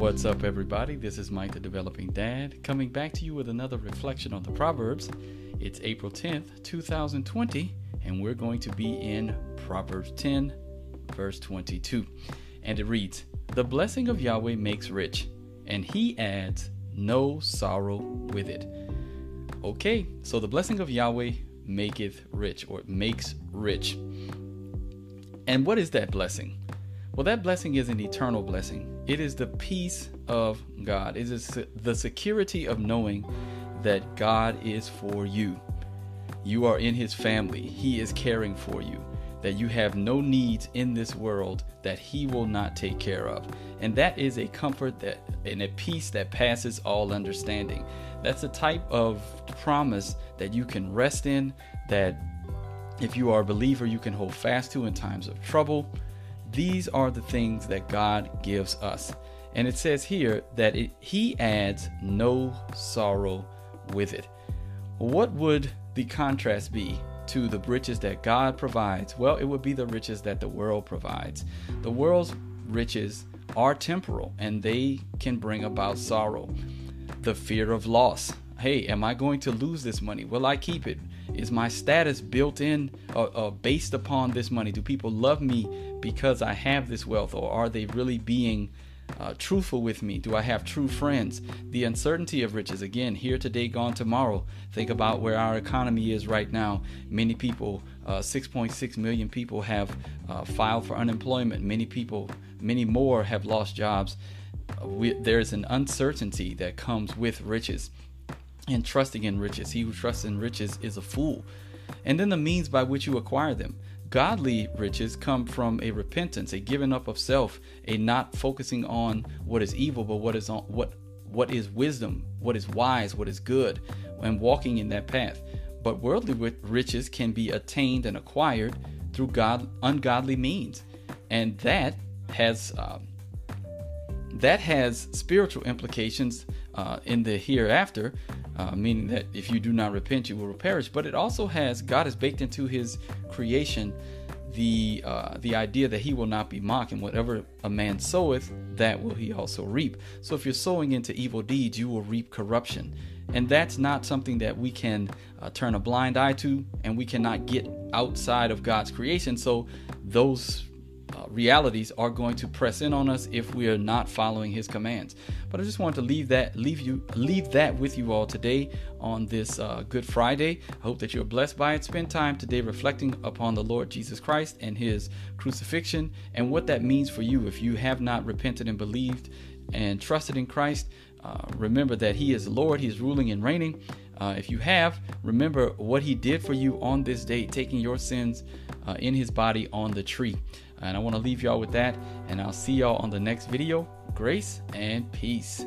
What's up, everybody? This is Mike, the Developing Dad, coming back to you with another reflection on the Proverbs. It's April 10th, 2020, and we're going to be in Proverbs 10, verse 22. And it reads The blessing of Yahweh makes rich, and he adds no sorrow with it. Okay, so the blessing of Yahweh maketh rich, or makes rich. And what is that blessing? Well, that blessing is an eternal blessing. It is the peace of God. It is the security of knowing that God is for you. You are in His family. He is caring for you. That you have no needs in this world that He will not take care of. And that is a comfort that and a peace that passes all understanding. That's a type of promise that you can rest in, that if you are a believer, you can hold fast to in times of trouble these are the things that God gives us. And it says here that it, He adds no sorrow with it. What would the contrast be to the riches that God provides? Well, it would be the riches that the world provides. The world's riches are temporal and they can bring about sorrow. The fear of loss. Hey, am I going to lose this money? Will I keep it? Is my status built in or, based upon this money? Do people love me because I have this wealth, or are they really being uh, truthful with me? Do I have true friends? The uncertainty of riches. Again, here today, gone tomorrow. Think about where our economy is right now. Many people, 6.6 uh, million people, have uh, filed for unemployment. Many people, many more, have lost jobs. We, there's an uncertainty that comes with riches and trusting in riches. He who trusts in riches is a fool. And then the means by which you acquire them. Godly riches come from a repentance, a giving up of self, a not focusing on what is evil, but what is on what what is wisdom, what is wise, what is good, and walking in that path. But worldly riches can be attained and acquired through God ungodly means, and that has uh, that has spiritual implications uh, in the hereafter uh, meaning that if you do not repent, you will perish. But it also has God has baked into His creation the uh, the idea that He will not be mocked, and whatever a man soweth, that will he also reap. So if you're sowing into evil deeds, you will reap corruption, and that's not something that we can uh, turn a blind eye to, and we cannot get outside of God's creation. So those uh, realities are going to press in on us if we are not following his commands. But i just wanted to leave that leave you leave that with you all today on this uh, good friday. I hope that you're blessed by it. Spend time today reflecting upon the lord jesus christ and his crucifixion and what that means for you. If you have not repented and believed and trusted in christ uh, remember that he is lord. He is ruling and reigning uh, if you have, remember what he did for you on this day, taking your sins uh, in his body on the tree. And I want to leave y'all with that. And I'll see y'all on the next video. Grace and peace.